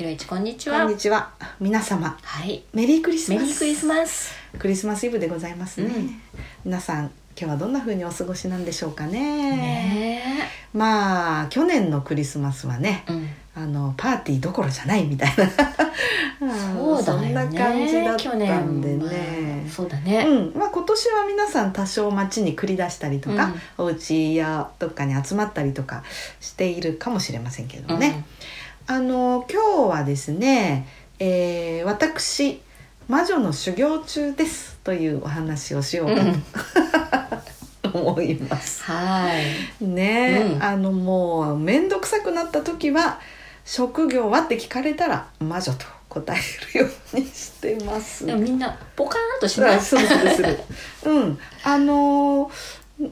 ひろえちこんにちは。こんにちは。皆様、はい。メリークリスマス。メリークリスマス。クリスマスイブでございますね。うん。皆さん、今日はどんな風にお過ごしなんでしょうかね。ねまあ、去年のクリスマスはね、え、うん。あのパーティーどころじゃないみたいな。そうだよね。そんな感じだった去んで年ねは。そうだね、うん、まあ今年は皆さん多少街に繰り出したりとか、お家やどっかに集まったりとかしているかもしれませんけれどもね、あの今日はですね、えー私魔女の修行中ですというお話をしようかと、思います。はいね、うんあのもう面倒くさくなった時は職業はって聞かれたら魔女と答えるようにしてます。でもみんなポカーンとしない？あするするする。うん、あのー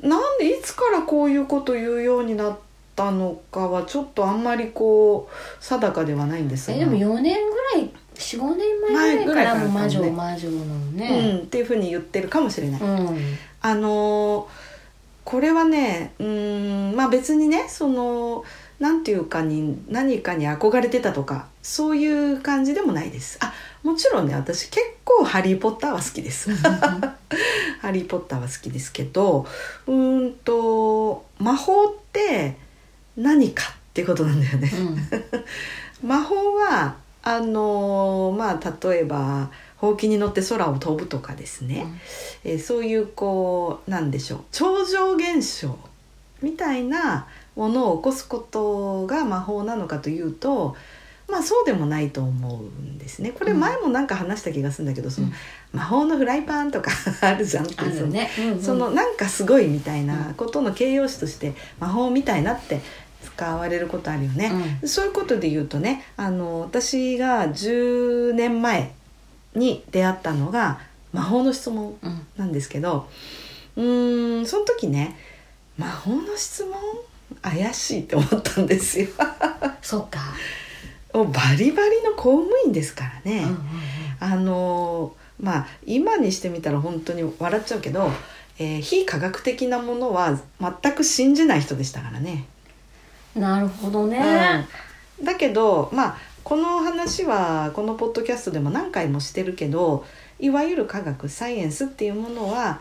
なんでいつからこういうこと言うようになったのかはちょっとあんまりこう定かではないんですが。えでも4年ぐらい45年前ぐらいからもう魔女魔女なのうん、ねっていうふうに言ってるかもしれない。うんあのーこれはねうーんまあ別にねそのなんていうかに何かに憧れてたとかそういう感じでもないですあもちろんね私結構「ハリー・ポッター」は好きです。ハリー・ポッターは好きですけどうーんと魔法って何かってことなんだよね。魔法はあのーまあ例えばほうきに乗って空を飛ぶとかですね、えーそういうこうなんでしょう。超常現象みたいなものを起こすことが魔法なのかというとまあそうでもないと思うんですね。これ前もなんか話した気がするんだけど、その魔法のフライパンとか あるじゃんってあいうるね、うんうん。そのなんかすごいみたいなことの形容詞として魔法みたいなって使われることあるよね。そういうことで言うとねあの私が10年前に出会ったのが魔法の質問うんうんなんですけどうーんその時ね魔法の質問怪しいって思ったんですよ。そうか、バリバリの公務員ですからね。うんうんあのまあ今にしてみたら本当に笑っちゃうけど、えー非科学的なものは全く信じない人でしたからね。なるほどね、うん。だけどまあこの話はこのポッドキャストでも何回もしてるけどいわゆる科学サイエンスっていうものは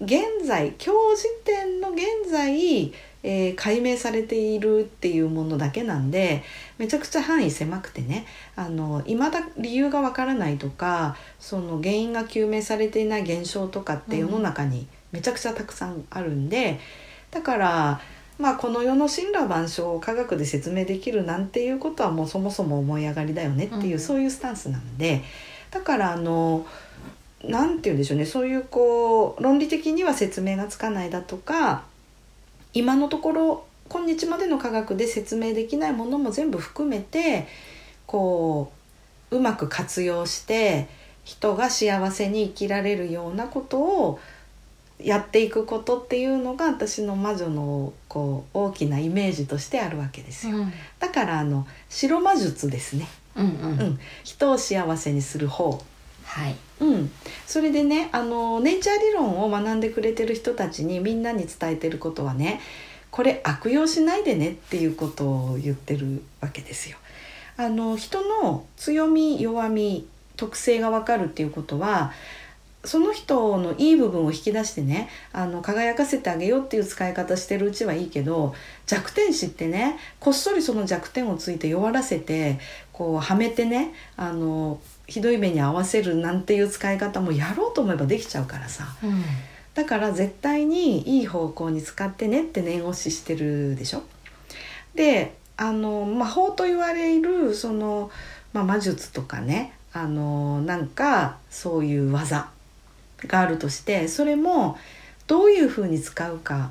現在今日時点の現在、えー解明されているっていうものだけなんでめちゃくちゃ範囲狭くてね。あの未だ理由がわからないとかその原因が究明されていない現象とかって世の中にめちゃくちゃたくさんあるんで、だからまあこの世の神羅万象を科学で説明できるなんていうことはもうそもそも思い上がりだよねっていう、うんそういうスタンスなんでだからあのなんて言うんでしょうねそういうこう論理的には説明がつかないだとか今のところ今日までの科学で説明できないものも全部含めてこううまく活用して人が幸せに生きられるようなことをやっていくことっていうのが私の魔女のこう大きなイメージとしてあるわけですよ。うんだからあの白魔術ですね。うんうんうん、人を幸せにする方。はいうん、それでねあのネイチャー理論を学んでくれてる人たちにみんなに伝えてることはねこれ悪用しないでねっていうことを言ってるわけですよ。あの人の強み弱み特性が分かるっていうことはその人のいい部分を引き出してねあの輝かせてあげようっていう使い方してるうちはいいけど弱点知ってねこっそりその弱点をついて弱らせてこうはめてねあのひどい目に遭わせるなんていう使い方もやろうと思えばできちゃうからさ。うん。だから絶対にいい方向に使ってねって念押ししてるでしょ。であの魔法と言われるその、まあ、魔術とかねあのなんかそういう技があるとしてそれもどういうふうに使うか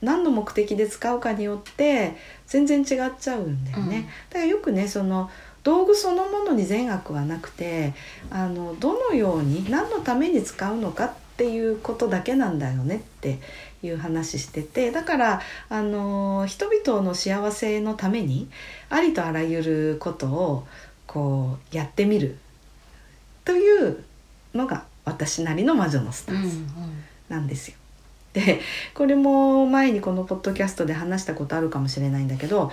何の目的で使うかによって全然違っちゃうんだよね。うんだからよくねその道具そのものに善悪はなくてあのどのように何のために使うのかっっていうことだけなんだよねっていう話しててだからあの人々の幸せのためにありとあらゆることをこうやってみるというのが私なりの魔女のスタンスなんですよ。でこれも前にこのポッドキャストで話したことあるかもしれないんだけど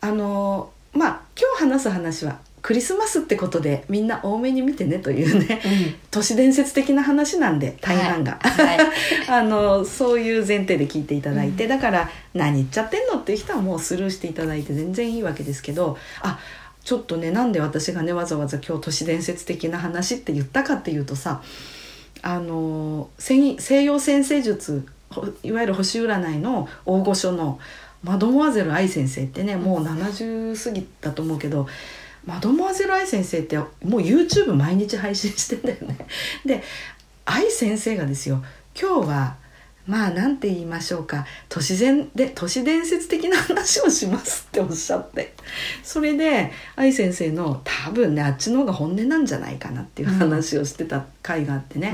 あのまあ今日話す話はクリスマスってことでみんな多めに見てねというね、うん、都市伝説的な話なんで大半が、はい。はい、あのそういう前提で聞いていただいて、うん、だから何言っちゃってんのっていう人はもうスルーしていただいて全然いいわけですけどあちょっとねなんで私がねわざわざ今日都市伝説的な話って言ったかっていうとさあの西洋先生術いわゆる星占いの大御所のマドモアゼル愛先生ってねもう70過ぎだと思うけどマドモアゼル愛先生ってもう YouTube 毎日配信してんだよね。で愛先生がですよ今日はまあ何て言いましょうか。都市伝で都市伝説的な話をしますっておっしゃって。それで愛先生の多分ねあっちの方が本音なんじゃないかなっていう話をしてた回があってね、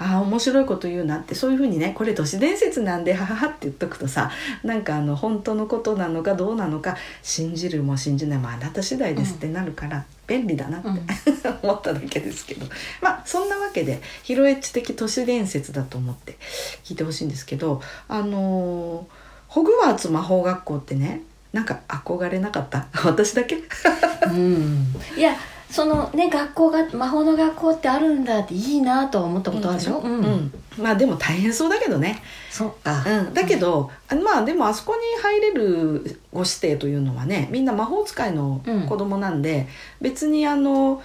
うん。ああ面白いこと言うなって。そういうふうにねこれ都市伝説なんではははって言っとくとさなんかあの本当のことなのかどうなのか信じるも信じないもあなた次第ですってなるから、便利だなって、うん、思っただけですけど。まあそんなわけでヒロエッチ的都市伝説だと思って聞いてほしいんですけどあのー、ホグワーツ魔法学校ってねなんか憧れなかった？私だけ？うん。いやそのね学校が魔法の学校ってあるんだっていいなとは思ったことあるでしょ、うん、うん、まあでも大変そうだけどね。そっか、うん、だけど、うん、まあでもあそこに入れるご指定というのはねみんな魔法使いの子供なんで、うん、別にあの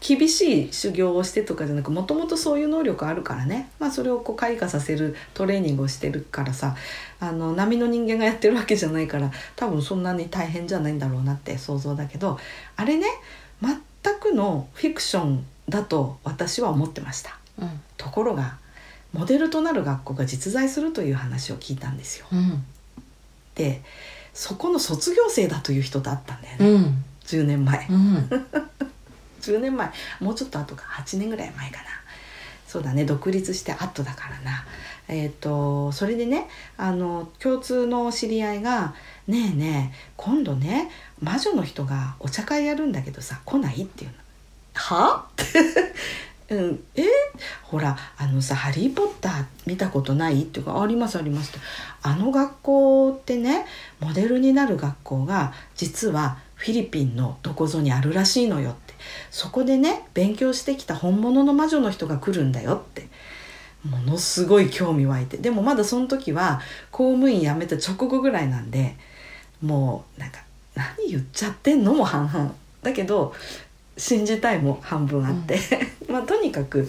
厳しい修行をしてとかじゃなくもともとそういう能力あるからね、まあ、それをこう開花させるトレーニングをしてるからさあの波の人間がやってるわけじゃないから多分そんなに大変じゃないんだろうなって想像だけどあれね全くのフィクションだと私は思ってました、うん、ところがモデルとなる学校が実在するという話を聞いたんですよ、うん、でそこの卒業生だという人と会ったんだよね、うん、10年前、うん、10年前。もうちょっと後か。8年ぐらい前かな。そうだね。独立して後だからな。えーと、それでねあの共通の知り合いが「ねえねえ今度ね魔女の人がお茶会やるんだけどさ来ない?」っていうの。は？うん、え？ほらあのさ「ハリー・ポッター」見たことない？っていうか「ありますあります」って。あの学校ってねモデルになる学校が実はフィリピンのどこぞにあるらしいのよって。そこでね勉強してきた本物の魔女の人が来るんだよって。ものすごい興味湧いて。でもまだその時は公務員辞めた直後ぐらいなんでもうなんか何言っちゃってんのも半々。だけど信じたいも半分あって、うん、まあとにかく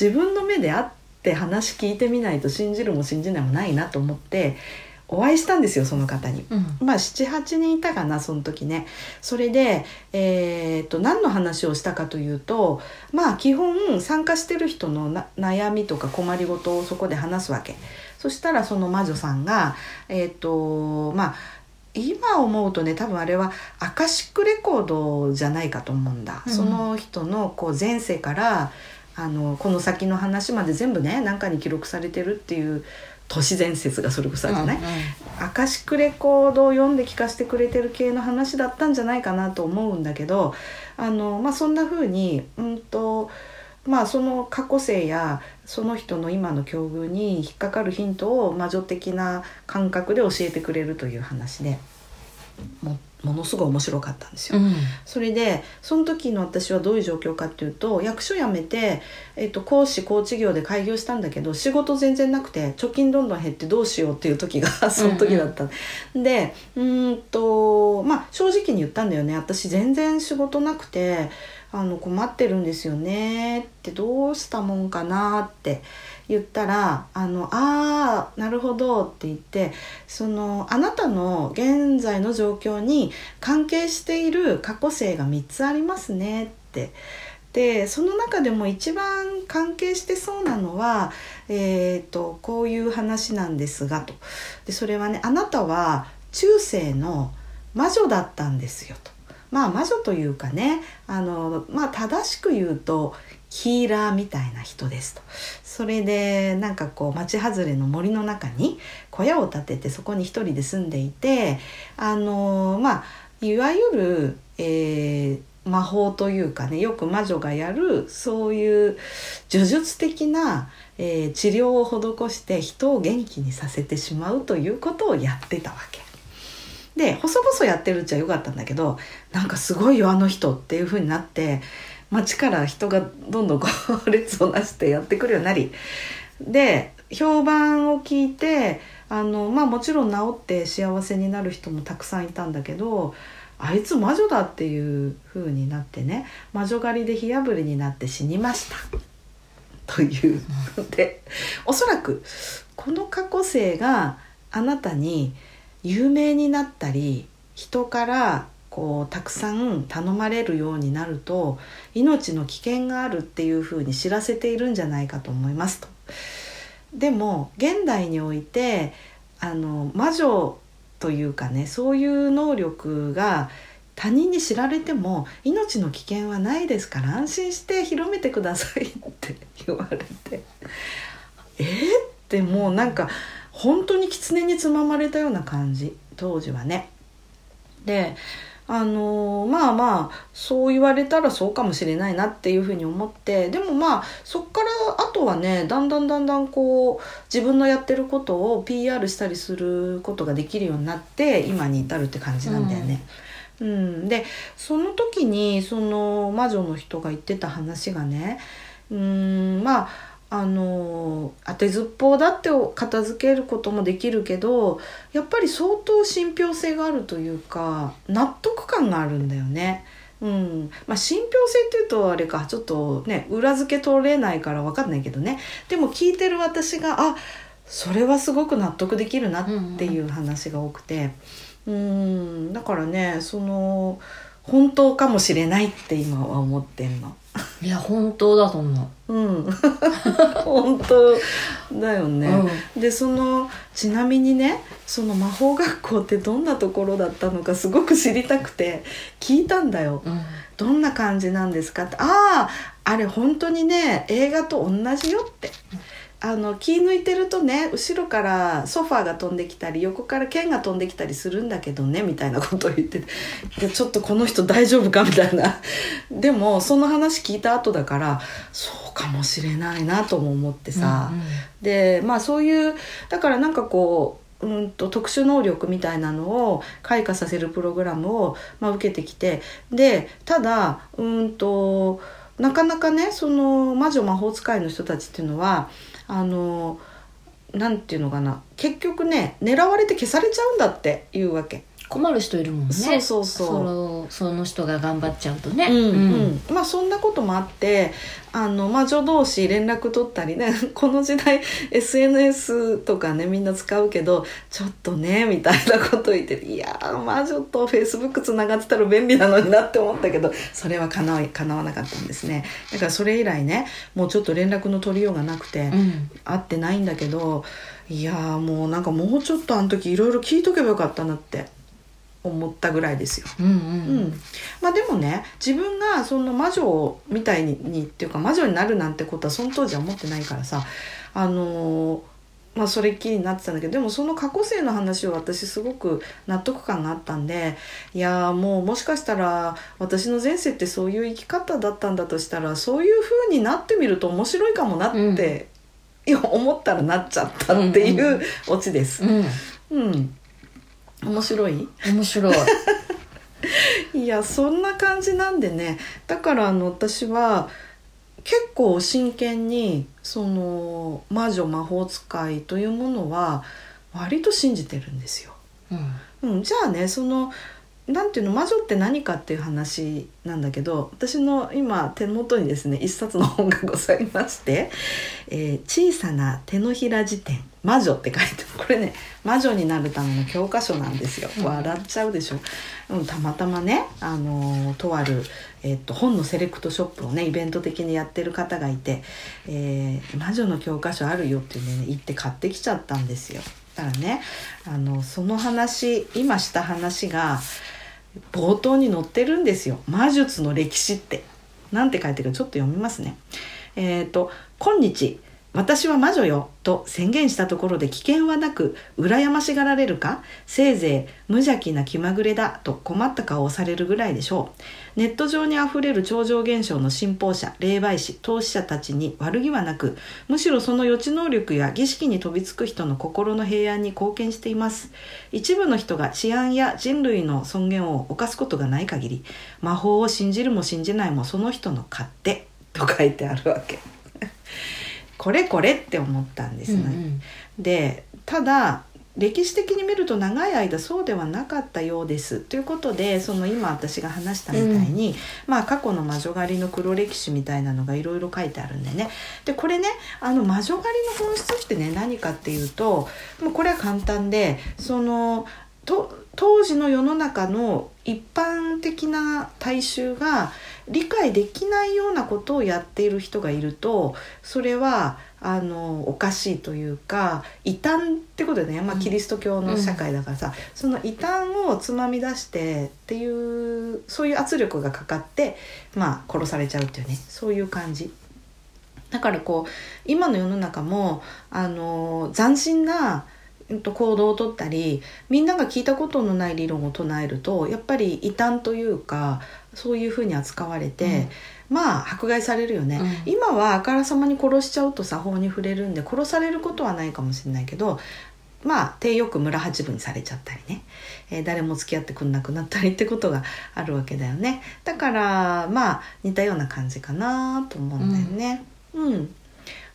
自分の目で会って話聞いてみないと信じるも信じないもないなと思ってお会いしたんですよその方に、うん、まあ78人いたかなその時ね。それで、えー、っと何の話をしたかというとまあ基本参加してる人の悩みとか困りごとをそこで話すわけ。そしたらその魔女さんがえー、っとまあ今思うとね多分あれはアカシックレコードじゃないかと思うんだ、うん、その人のこう前世からあのこの先の話まで全部ね何かに記録されてるっていう都市伝説がそれこそあるじゃない、うんうん、アカシックレコードを読んで聞かせてくれてる系の話だったんじゃないかなと思うんだけどあの、まあ、そんな風にうんとまあその過去性やその人の今の境遇に引っかかるヒントを魔女的な感覚で教えてくれるという話でもものすごい面白かったんですよ、うん、それでその時の私はどういう状況かっていうと役所辞めて、えーと、講師コーチ業で開業したんだけど仕事全然なくて貯金どんどん減ってどうしようっていう時がその時だった、うんうん、でうんとまあ正直に言ったんだよね。私全然仕事なくてあの困ってるんですよね。ってどうしたもんかなって言ったら「あのあなるほど」って言ってそのあなたの現在の状況に関係している過去性が3つありますねって。でその中でも一番関係してそうなのは、えーと、こういう話なんですがと。でそれはねあなたは中世の魔女だったんですよと。まあ魔女というかねあの、まあ、正しく言うとヒーラーみたいな人ですとそれでなんかこう町外れの森の中に小屋を建ててそこに一人で住んでいてあのまあいわゆる、えー魔法というかねよく魔女がやるそういう呪術的な、えー治療を施して人を元気にさせてしまうということをやってたわけ。で細々やってるっちゃよかったんだけどなんかすごいよあの人っていう風になって街から人がどんどんこう 列をなしてやってくるようになりで評判を聞いてあのまあもちろん治って幸せになる人もたくさんいたんだけどあいつ魔女だっていう風になってね魔女狩りで火あぶりになって死にました。というのでおそらくこの過去性があなたに有名になったり人からこうたくさん頼まれるようになると命の危険があるっていうふうに知らせているんじゃないかと思いますと。でも現代においてあの魔女というかねそういう能力が他人に知られても命の危険はないですから安心して広めてくださいって言われてえー、ってもうなんか本当に狐につままれたような感じ当時はね。であのまあまあそう言われたらそうかもしれないなっていうふうに思ってでもまあそっからあとはねだんだんだんだんこう自分のやってることを PR したりすることができるようになって今に至るって感じなんだよね。うんでその時にその魔女の人が言ってた話がねうんまああの当てずっぽうだって片付けることもできるけどやっぱり相当信憑性があるというか納得感があるんだよね。うんまあ、信憑性っていうとあれかちょっとね裏付け取れないから分かんないけどねでも聞いてる私があそれはすごく納得できるなっていう話が多くてうんだからねその本当かもしれないって今は思ってんの。いや本当だと思ううん、本当だよね。でそのちなみにねその魔法学校ってどんなところだったのかすごく知りたくて聞いたんだよ。うん、どんな感じなんですかってあああれ本当にね映画と同じよって。あの気抜いてるとね後ろからソファーが飛んできたり横から剣が飛んできたりするんだけどねみたいなことを言っててでちょっとこの人大丈夫か？みたいな。でもその話聞いた後だからそうかもしれないなとも思ってさ、うんうん。でまあそういうだからなんかこううんと特殊能力みたいなのを開花させるプログラムを、まあ、受けてきてでただうんとなかなかねその魔女魔法使いの人たちっていうのはあのなんていうのかな結局ね狙われて消されちゃうんだっていうわけ。困る人いるもんね。そうそうそう。そのその人が頑張っちゃうとね。うんうん。まあそんなこともあってあの魔女同士連絡取ったりね。この時代 SNS とかねみんな使うけどちょっとねみたいなこと言っていやー魔女と Facebook つながってたら便利なのになって思ったけどそれはかなわ叶わなかったんですね。だからそれ以来ねもうちょっと連絡の取りようがなくて、うん。会ってないんだけどいやーもうなんかもうちょっとあの時いろいろ聞いとけばよかったなって思ったぐらいですよ。うんうんうん、まあでもね自分がその魔女みたいににっていうか魔女になるなんてことはその当時は思ってないからさあのーまあそれっきりになってたんだけどでもその過去性の話を私すごく納得感があったんでいやーもうもしかしたら私の前世ってそういう生き方だったんだとしたらそういう風になってみると面白いかもなって、いや思ったらなっちゃったっていうんうん。うオチです。うん。うん面白い？面白い。いやそんな感じなんでね。だからあの私は結構真剣にその魔女魔法使いというものは割と信じてるんですよ。うん。うん、じゃあねそのなんていうの魔女って何かっていう話なんだけど私の今手元にですね一冊の本がございまして「えー小さな手のひら辞典魔女」って書いてこれね魔女になるための教科書なんですよ。うん。笑っちゃうでしょ、うん、たまたまね、あのーとある、えーっと本のセレクトショップをねイベント的にやってる方がいて「えー魔女の教科書あるよ」っていうね言って買ってきちゃったんですよ。だからねあのその話今した話が冒頭に載ってるんですよ魔術の歴史って。なんて書いてるかちょっと読みますね。えっ、と「今日私は魔女よと宣言したところで危険はなく羨ましがられるか？せいぜい無邪気な気まぐれだと困った顔をされるぐらいでしょう。ネット上にあふれる超常現象の信奉者霊媒師投資者たちに悪気はなくむしろその予知能力や儀式に飛びつく人の心の平安に貢献しています。一部の人が治安や人類の尊厳を犯すことがない限り魔法を信じるも信じないもその人の勝手と書いてあるわけ。これこれって思ったんですね、うんうん。でただ歴史的に見ると長い間そうではなかったようです。ということでその今私が話したみたいに、まあ過去の魔女狩りの黒歴史みたいなのがいろいろ書いてあるんでね。でこれねあの魔女狩りの本質ってね何かっていうともうこれは簡単でそのと当時の世の中の一般的な大衆が理解できないようなことをやっている人がいるとそれはあのおかしいというか異端ってことでね、まあ、うん。キリスト教の社会だからさ、その異端をつまみ出してっていうそういう圧力がかかって、まあ、殺されちゃうっていうね。そういう感じ。だからこう今の世の中もあの斬新な行動をとったりみんなが聞いたことのない理論を唱えるとやっぱり異端というかそういうふうに扱われて、まあ迫害されるよね、うん。今はあからさまに殺しちゃうと作法に触れるんで殺されることはないかもしれないけどまあ手よく村八分にされちゃったりね、えー誰も付き合ってくんなくなったりってことがあるわけだよね。だからまあ似たような感じかなと思うんだよね。うん、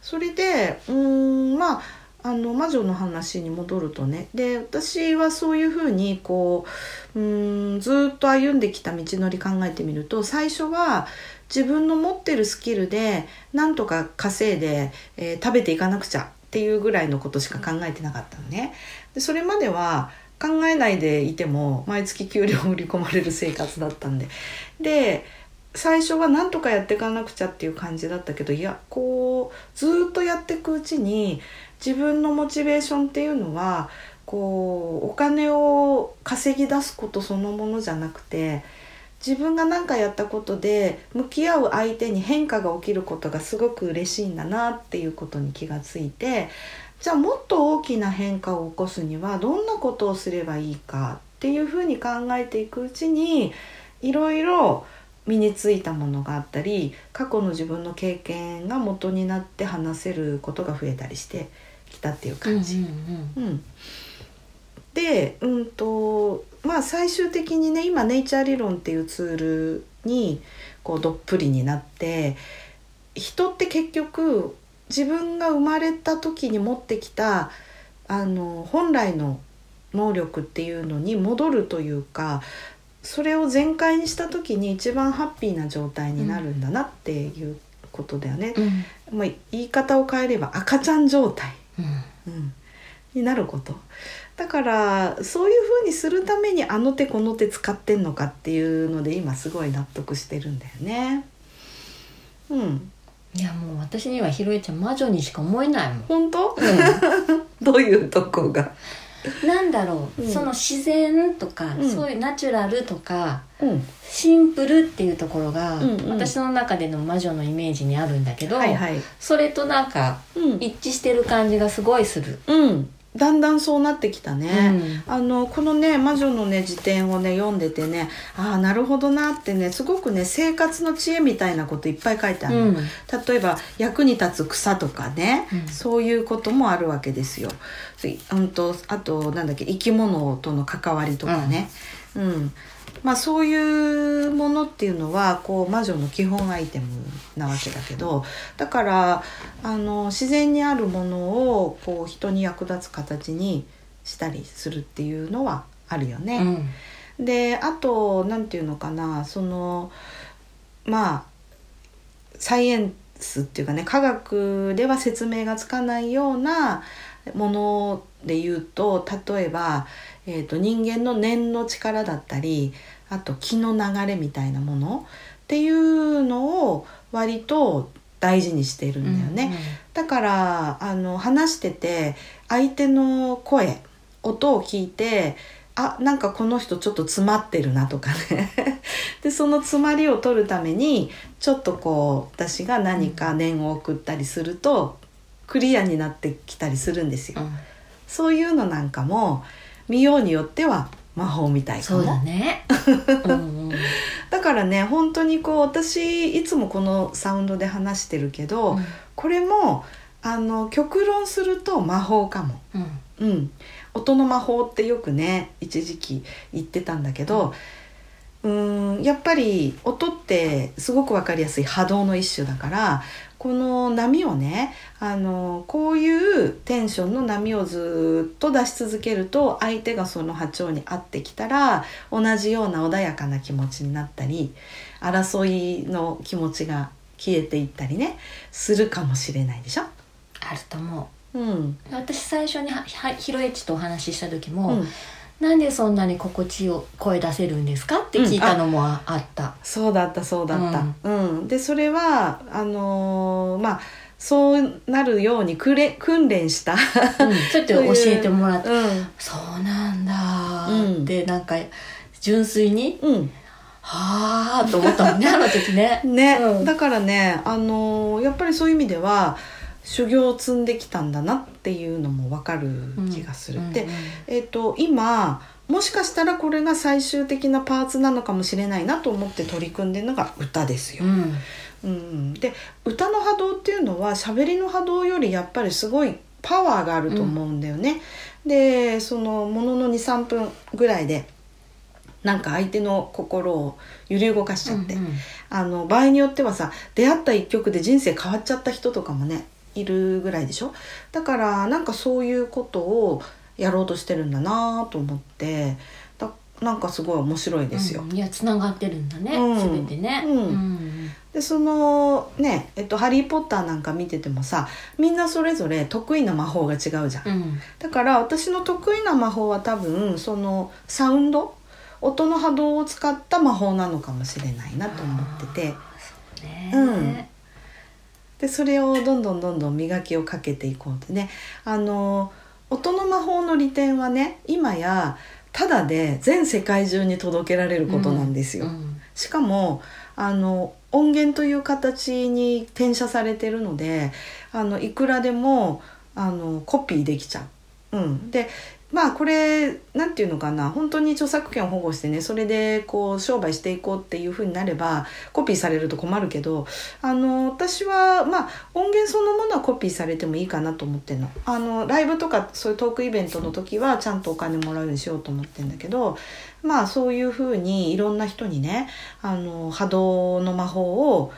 それでうーんまああの魔女の話に戻るとねで私はそういうふうにこううんずっと歩んできた道のり考えてみると最初は自分の持ってるスキルでなんとか稼いで、えー食べていかなくちゃっていうぐらいのことしか考えてなかったのね。でそれまでは考えないでいても毎月給料を売り込まれる生活だったんでで最初は何とかやっていかなくちゃっていう感じだったけどいやこうずっとやっていくうちに自分のモチベーションっていうのはこうお金を稼ぎ出すことそのものじゃなくて自分が何かやったことで向き合う相手に変化が起きることがすごく嬉しいんだなっていうことに気がついてじゃあもっと大きな変化を起こすにはどんなことをすればいいかっていうふうに考えていくうちにいろいろ身についたものがあったり過去の自分の経験が元になって話せることが増えたりしてきたっていう感じ。うんうん、でうんとまあ最終的にね今ネイチャー理論っていうツールにこうどっぷりになって人って結局自分が生まれた時に持ってきたあの本来の能力っていうのに戻るというかそれを全開にした時に一番ハッピーな状態になるんだなっていうことだよね。うんまあ、言い方を変えれば赤ちゃん状態。うん。うん、になること。だからそういうふうにするためにあの手この手使ってんのかっていうので今すごい納得してるんだよね。うん、いやもう私にはひろえちゃん魔女にしか思えないもん、本当？どういうとこが、なんだろう、うん。その自然とか、うん。そういうナチュラルとかうん、シンプルっていうところが、うんうん。私の中での魔女のイメージにあるんだけど、はいはい、それとなんかうん一致してる感じがすごいする。うん、だんだんそうなってきたね。うん。あのこのね魔女のね辞典をね読んでてねああなるほどなってねすごくね生活の知恵みたいなこといっぱい書いてあるの、うん。例えば役に立つ草とかね、うん。そういうこともあるわけですよ。でうんとあとなんだっけ生き物との関わりとかね、うんまあ、そういうものっていうのはこう魔女の基本アイテムなわけだけどだからあの自然にあるものをこう人に役立つ形にしたりするっていうのはあるよね。うんであと何て言うのかなそのまあサイエンスっていうかね科学では説明がつかないようなもので言うと例えば、えー、と人間の念の力だったりあと気の流れみたいなものっていうのを割と大事にしているんだよね。だからあの話してて相手の声音を聞いてあなんかこの人ちょっと詰まってるなとかね でその詰まりを取るためにちょっとこう私が何か念を送ったりするとクリアになってきたりするんですよ。うん。そういうのなんかも見ようによっては魔法みたいかも。そうだね。うんうん。だからね本当にこう私いつもこのサウンドで話してるけど、これもあの極論すると魔法かも。うん。うん、音の魔法ってよくね一時期言ってたんだけど、うーんやっぱり音ってすごく分かりやすい波動の一種だからこの波をねあのこういうテンションの波をずっと出し続けると相手がその波長に合ってきたら同じような穏やかな気持ちになったり争いの気持ちが消えていったりねするかもしれないでしょ？あると思う。ん。う私最初にひろえちとお話しした時うも、んなんでそんなに心地よ声出せるんですか？って聞いたのもあ,、あった。そうだったそうだった、うん。でそれはあのーまあそうなるようにくれ訓練した、うん。ちょっと教えてもらってうん。そうなんだうんーってなんか純粋にうん、はあと思ったもんねあの時ね。ね、うん。だからね、あのーやっぱりそういう意味では修行を積んできたんだなっていうのも分かる気がする。でうんうんえっと今もしかしたらこれが最終的なパーツなのかもしれないなと思って取り組んでるのが歌ですよ。うんうん、で歌の波動っていうのは喋りの波動よりやっぱりすごいパワーがあると思うんだよね。でそのものの23分ぐらいでなんか相手の心を揺り動かしちゃって、うんうんあの場合によってはさ出会った一曲で人生変わっちゃった人とかもねいるぐらいでしょ？だからなんかそういうことをやろうとしてるんだなと思ってだなんかすごい面白いですよ。うん。いやつながってるんだね、うん。全てね、うん。ん。でそのねえっと「ハリー・ポッター」なんか見ててもさみんなそれぞれ得意な魔法が違うじゃん、うん。だから私の得意な魔法は多分そのサウンド音の波動を使った魔法なのかもしれないなと思ってて。ね。うんでそれをどんどんどんどん磨きをかけていこうってねあの音の魔法の利点はね今やただで全世界中に届けられることなんですよ。うんしかもあの音源という形に転写されてるのであのいくらでもあのコピーできちゃう。うん、でまあこれなんていうのかな本当に著作権を保護してねそれでこう商売していこうっていうふうになればコピーされると困るけどあの私はまあ音源そのものはコピーされてもいいかなと思ってるの。あのライブとかそういうトークイベントの時はちゃんとお金もらうようにしようと思ってんだけどまあそういうふうにいろんな人にねあの波動の魔法を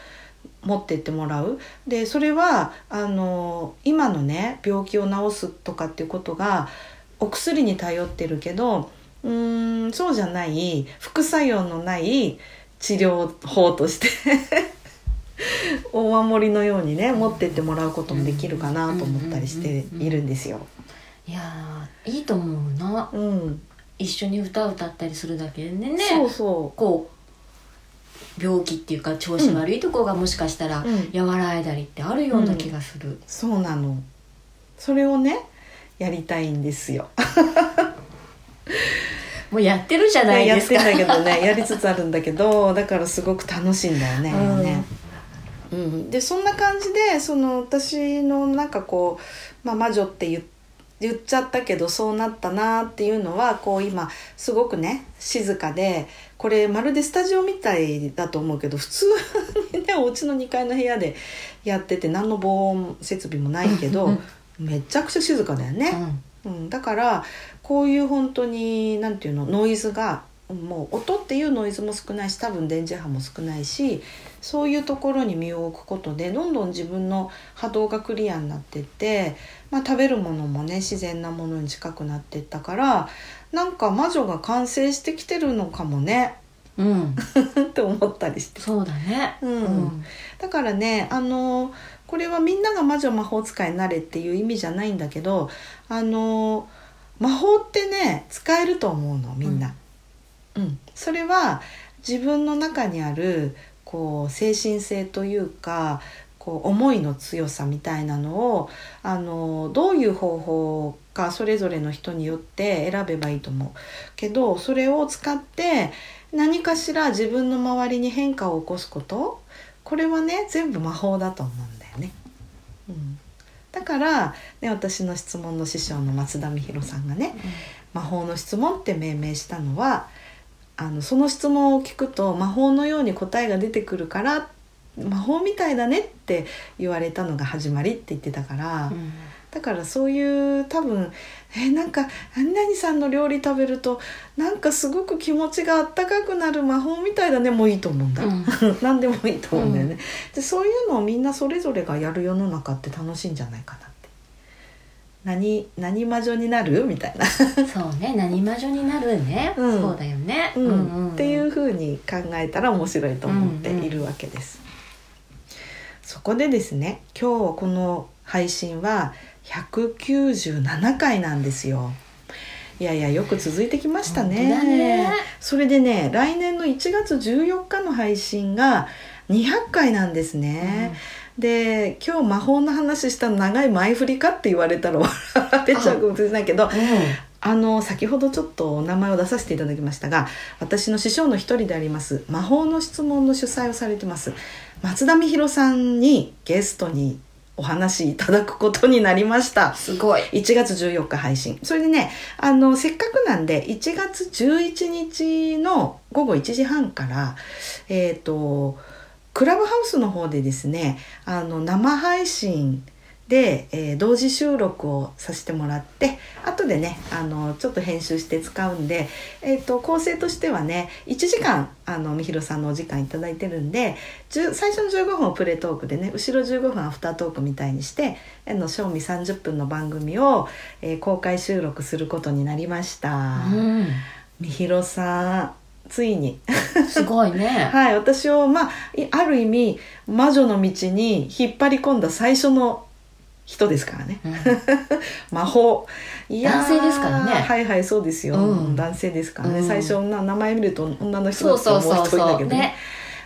持ってってもらう。でそれはあの今のね病気を治すとかっていうことがお薬に頼ってるけどうーんそうじゃない副作用のない治療法として お守りのようにね持ってってもらうこともできるかなと思ったりしているんですよ。いやーいいと思うな。うん、一緒に歌を歌ったりするだけでね。そうそこう病気っていうか調子悪いとこがもしかしたらう、うん、和らいだりってあるような気がする、そうなの。それをねやりたいんですよ。もうやってるじゃないやってですかんだけどねやりつつあるんだけどだからすごく楽しいんだよね今ね。うん、でそんな感じでその私のなんかこう、まあ、魔女って言言っちゃったけどそうなったなっていうのはこう今すごくね静かでこれまるでスタジオみたいだと思うけど普通にねお家の2階の部屋でやってて何の防音設備もないけど めちゃくちゃ静かだよね。うん、だからこういう本当に何ていうのノイズがもう音っていうノイズも少ないし多分電磁波も少ないしそういうところに身を置くことでどんどん自分の波動がクリアになってって、まあ、食べるものもね自然なものに近くなってったからなんか魔女が完成してきてるのかもねうん、うん、って思ったりして。そうだね。うん。だからねあのこれはみんなが魔女魔法使いになれっていう意味じゃないんだけどあの魔法ってね使えると思うのみんな。うん。それは自分の中にあるこう精神性というかこう思いの強さみたいなのをあのどういう方法かそれぞれの人によって選べばいいと思う。けどそれを使って何かしら自分の周りに変化を起こすことこれはね全部魔法だと思うだから、ね、私の質問の師匠の松田美弘さんがね、魔法の質問って命名したのはあのその質問を聞くと魔法のように答えが出てくるから魔法みたいだねって言われたのが始まりって言ってたから、うん、だからそういう多分えなんか何々さんの料理食べるとなんかすごく気持ちがあったかくなる魔法みたいだねもういいと思うんだ、うん、何でもいいと思うんだよね、うん、でそういうのをみんなそれぞれがやる世の中って楽しいんじゃないかなって。何何魔女になるみたいな。そうね何魔女になるね、うん、そうだよね、うん。っていうふうに考えたら面白いと思っているわけです、うんうん、そこでですね今日この配信は197回なんですよ。いやいやよく続いてきましたね、ね、それでね来年の1月14日の配信が200回なんですね、うん、で今日魔法の話した長い前振りかって言われたら 笑ってちゃうかもしれないけど、うん、あの先ほどちょっとお名前を出させていただきましたが私の師匠の一人であります魔法の質問の主催をされてます松田美弘さんにゲストにお話しいただくことになりました。すごい。1月14日配信。それでね、あの、せっかくなんで、1月11日の午後1時半から、えっ、ー、と、クラブハウスの方でですね、あの、生配信、で、えー、同時収録をさせてもらって後でねあのちょっと編集して使うんで、えーと、構成としてはね1時間あのみひろさんのお時間頂いてるんで最初の15分をプレトークでね後ろ15分アフタートークみたいにしてあの賞味30分の番組を、えー、公開収録することになりました。みひろさんついに。すごいね。はい私をまあある意味魔女の道に引っ張り込んだ最初の人ですからね、うん、魔法。男性ですからね。はいはいそうですよ、うん、男性ですからね、うん、最初名前見ると女の人だと思う人いだけどね。ね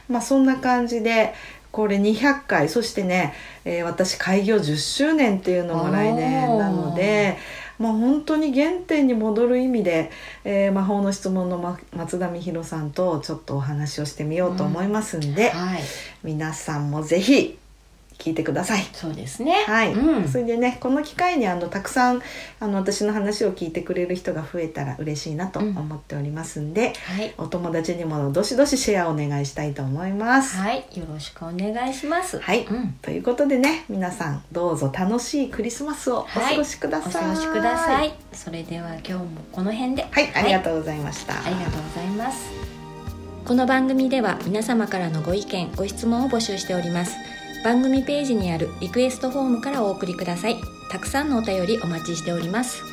まあそんな感じでこれ200回そしてね、えー、私開業10周年っていうのも来年なのでもう本当に原点に戻る意味で、えー、魔法の質問の松田美弘さんとちょっとお話をしてみようと思いますんで、はい、皆さんもぜひ聞いてください。そうですね。はい。うん、それでね、この機会にあのたくさんあの私の話を聞いてくれる人が増えたら嬉しいなと思っておりますんで、うん、はい、お友達にもどしどしシェアお願いしたいと思います。はい、よろしくお願いします。はい。うん、ということでね、皆さんどうぞ楽しいクリスマスをお過ごしください。はい、お過ごしください。それでは今日もこの辺で。はい、ありがとうございました。ありがとうございます。この番組では皆様からのご意見、ご質問を募集しております。番組ページにあるリクエストフォームからお送りください。たくさんのお便りお待ちしております。